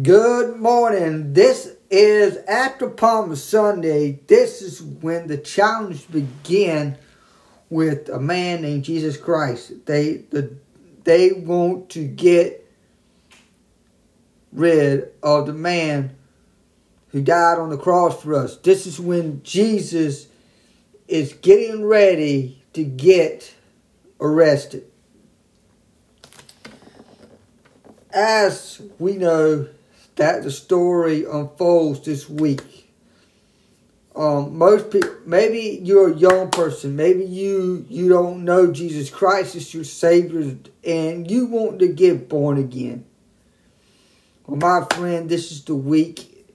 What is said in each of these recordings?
Good morning. This is after Palm Sunday. This is when the challenge began with a man named Jesus Christ. They the they want to get rid of the man who died on the cross for us. This is when Jesus is getting ready to get arrested. As we know, that the story unfolds this week. Um, most people, maybe you're a young person, maybe you you don't know Jesus Christ as your Savior, and you want to get born again. Well, my friend, this is the week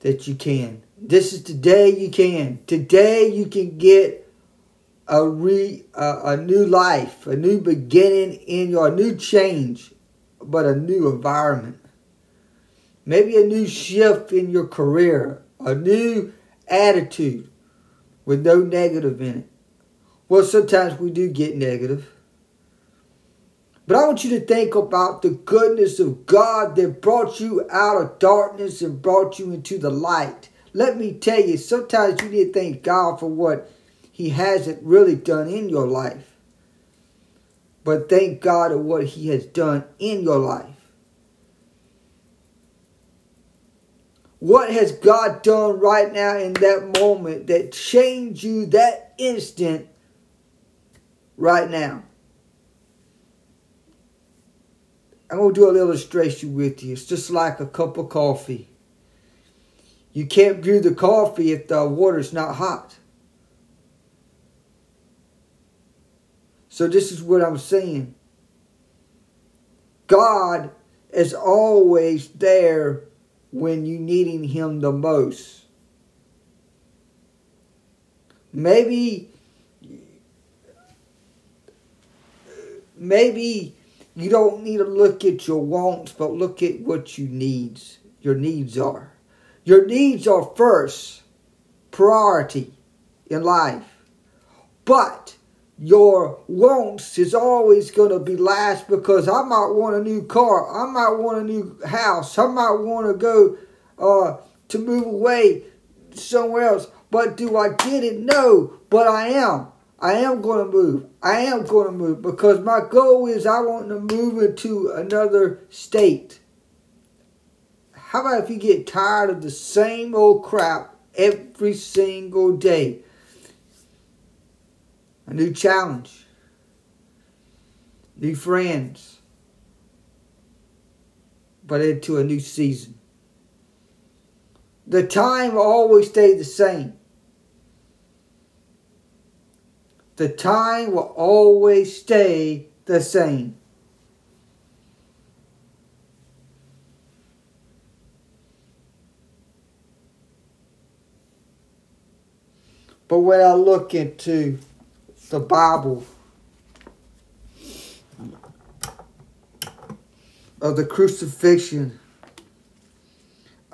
that you can. This is the day you can. Today you can get a re a, new life, a new beginning in your new change, but a new environment maybe a new shift in your career, a new attitude with no negative in it. Well, sometimes we do get negative. But I want you to think about the goodness of God that brought you out of darkness and brought you into the light. Let me tell you, sometimes you need to thank God for what He hasn't really done in your life. But thank God for what He has done in your life. What has God done right now in that moment that changed you that instant right now? I'm going to do a little illustration with you. It's just like a cup of coffee. You can't brew the coffee if the water's not hot. So, this is what I'm saying God is always there when you needing him the most. Maybe maybe you don't need to look at your wants, but look at what you needs. Your needs are. Your needs are first priority in life. But your wants is always going to be last because I might want a new car. I might want a new house. I might want to go uh, to move away somewhere else. But do I get it? No. But I am. I am going to move. I am going to move because my goal is I want to move into another state. How about if you get tired of the same old crap every single day? A new challenge, new friends, but into a new season. The time will always stay the same. The time will always stay the same. But when I look into the Bible of the crucifixion,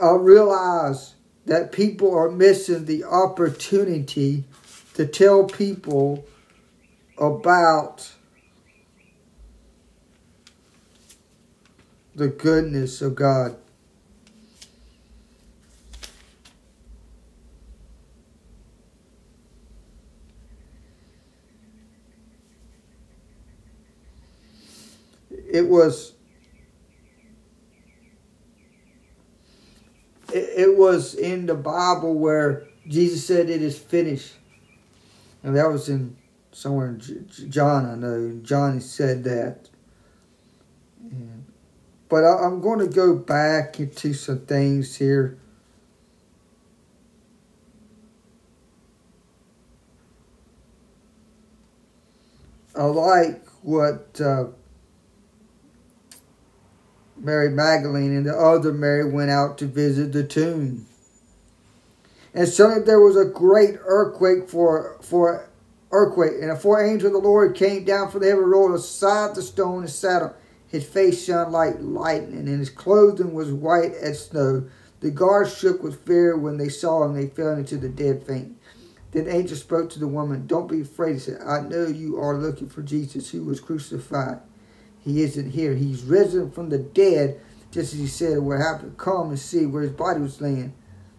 I realize that people are missing the opportunity to tell people about the goodness of God. It was it, was in the Bible where Jesus said it is finished. And that was in somewhere in John, I know. John said that. And, but I, I'm going to go back into some things here. I like what uh, Mary Magdalene and the other Mary went out to visit the tomb. And suddenly there was a great earthquake for for earthquake, and a four angel of the Lord came down from the heaven, rolled aside the stone and sat on. His face shone like lightning, and his clothing was white as snow. The guards shook with fear when they saw him. They fell into the dead faint. Then the angel spoke to the woman, Don't be afraid. He said, I know you are looking for Jesus who was crucified. He isn't here. He's risen from the dead, just as he said what happened. Come and see where his body was laying.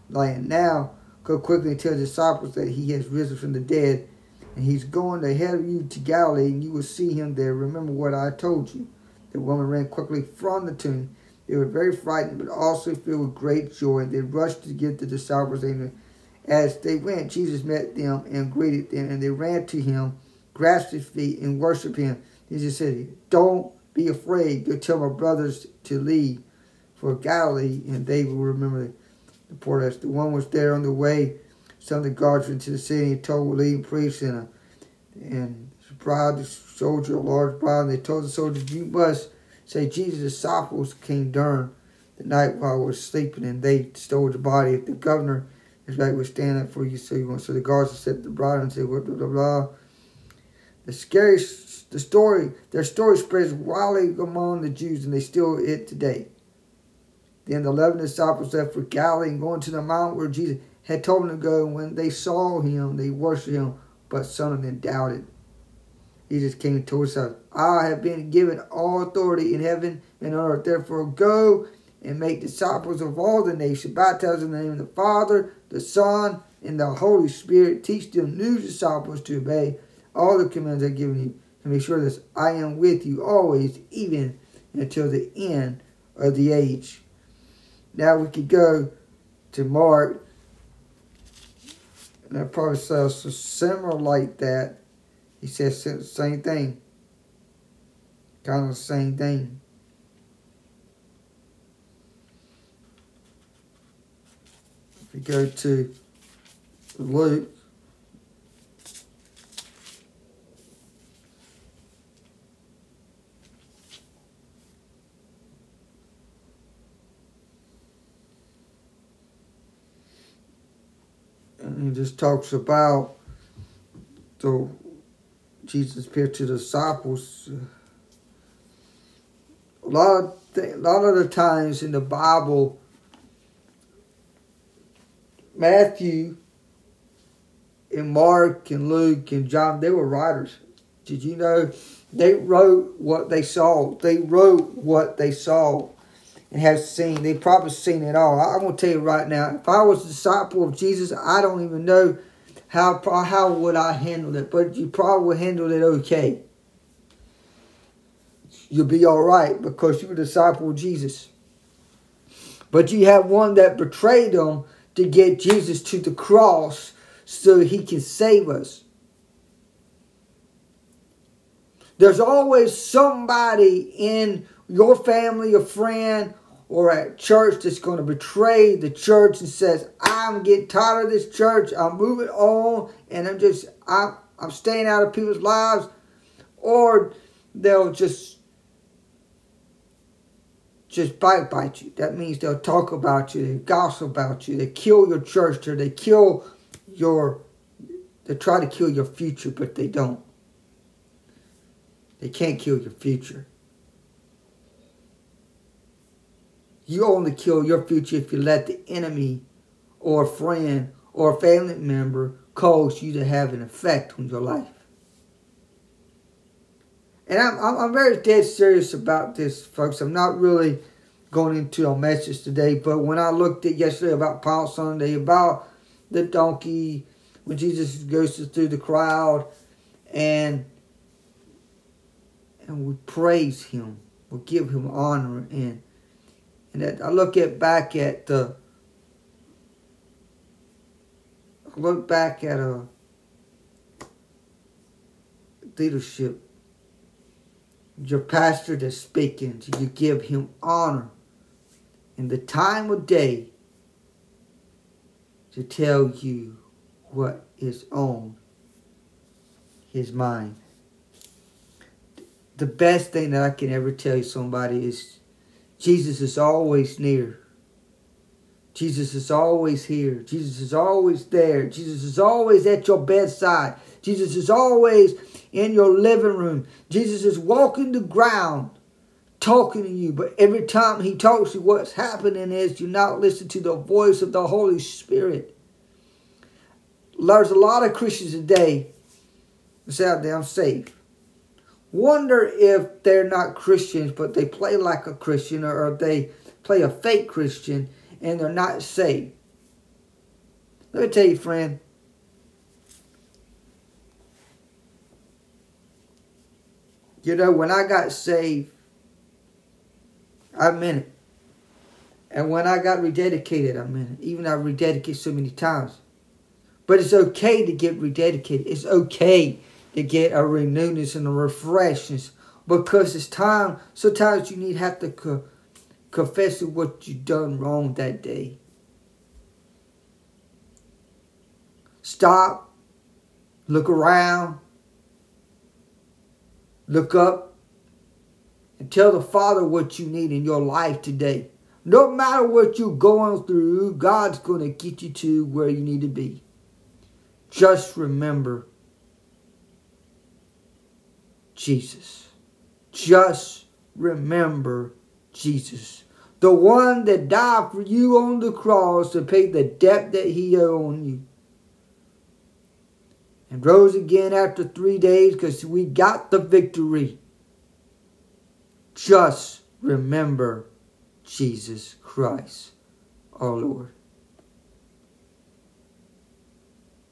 Lying now, go quickly and tell the disciples that he has risen from the dead, and he's going ahead of you to Galilee, and you will see him there. Remember what I told you. The woman ran quickly from the tomb. They were very frightened, but also filled with great joy, they rushed to give the disciples amen. As they went, Jesus met them and greeted them, and they ran to him, grasped his feet, and worshipped him. Jesus said, Don't be afraid. Go tell my brothers to leave for Galilee, and they will remember the poor. The one was there on the way. Some of the guards went to the city and told the leading priests and, uh, and bride, the soldier, a large bride, and they told the soldiers, You must say Jesus' disciples came during the night while I was sleeping, and they stole the body. The governor is right, we're standing up for you, so you want. So the guards said the bride and said, blah, blah, blah, blah. The scariest, the story, their story spreads widely among the Jews, and they still it today. Then the eleven disciples left for Galilee and going to the mount where Jesus had told them to go. And when they saw him, they worshipped him, but some of them doubted. Jesus came told us, I have been given all authority in heaven and on earth. Therefore, go and make disciples of all the nations, baptize in the name of the Father, the Son, and the Holy Spirit. Teach them new disciples to obey all the commands I've given you. And make sure that I am with you always, even until the end of the age. Now we could go to Mark, and that probably says similar like that. He says the same thing, kind of the same thing. If we go to Luke, just talks about the Jesus appeared to the disciples. A lot of th- a lot of the times in the Bible, Matthew and Mark and Luke and John, they were writers. Did you know they wrote what they saw? They wrote what they saw and have seen. They probably seen it all. I'm going to tell you right now, if I was a disciple of Jesus, I don't even know how how would I handle it, but you probably handle it okay. You'll be all right because you're a disciple of Jesus. But you have one that betrayed him to get Jesus to the cross so he can save us. There's always somebody in your family, a friend, or at church that's going to betray the church and says, I'm getting tired of this church, I'm moving on, and I'm just, I'm, I'm staying out of people's lives. Or they'll just, just bite bite you. That means they'll talk about you, they gossip about you, they kill your church, or they kill your, they try to kill your future, but they don't. They can't kill your future. You only kill your future if you let the enemy or a friend or a family member cause you to have an effect on your life. And I'm, I'm, I'm very dead serious about this, folks. I'm not really going into a message today, but when I looked at yesterday about Palm Sunday, about the donkey, when Jesus goes through the crowd and and we praise him, we give him honor and and that I look at back at the I look back at a leadership. Your pastor that's speaking, you give him honor in the time of day to tell you what is on his mind. The best thing that I can ever tell you somebody is Jesus is always near. Jesus is always here. Jesus is always there. Jesus is always at your bedside. Jesus is always in your living room. Jesus is walking the ground talking to you. But every time he talks to you, what's happening is you not listen to the voice of the Holy Spirit. There's a lot of Christians today that say I'm saved. Wonder if they're not Christians, but they play like a Christian or they play a fake Christian and they're not saved. Let me tell you, friend. You know, when I got saved, I meant it. And when I got rededicated, I meant it. Even I rededicated so many times. But it's okay to get rededicated. It's okay to get a renewness and a refreshness because it's time. Sometimes you need have to co- confess what you've done wrong that day. Stop, look around, look up, and tell the Father what you need in your life today. No matter what you're going through, God's going to get you to where you need to be. Just remember Jesus. Just remember Jesus. The one that died for you on the cross to pay the debt that he owed you. And rose again after three days because we got the victory. Just remember Jesus Christ, our Lord.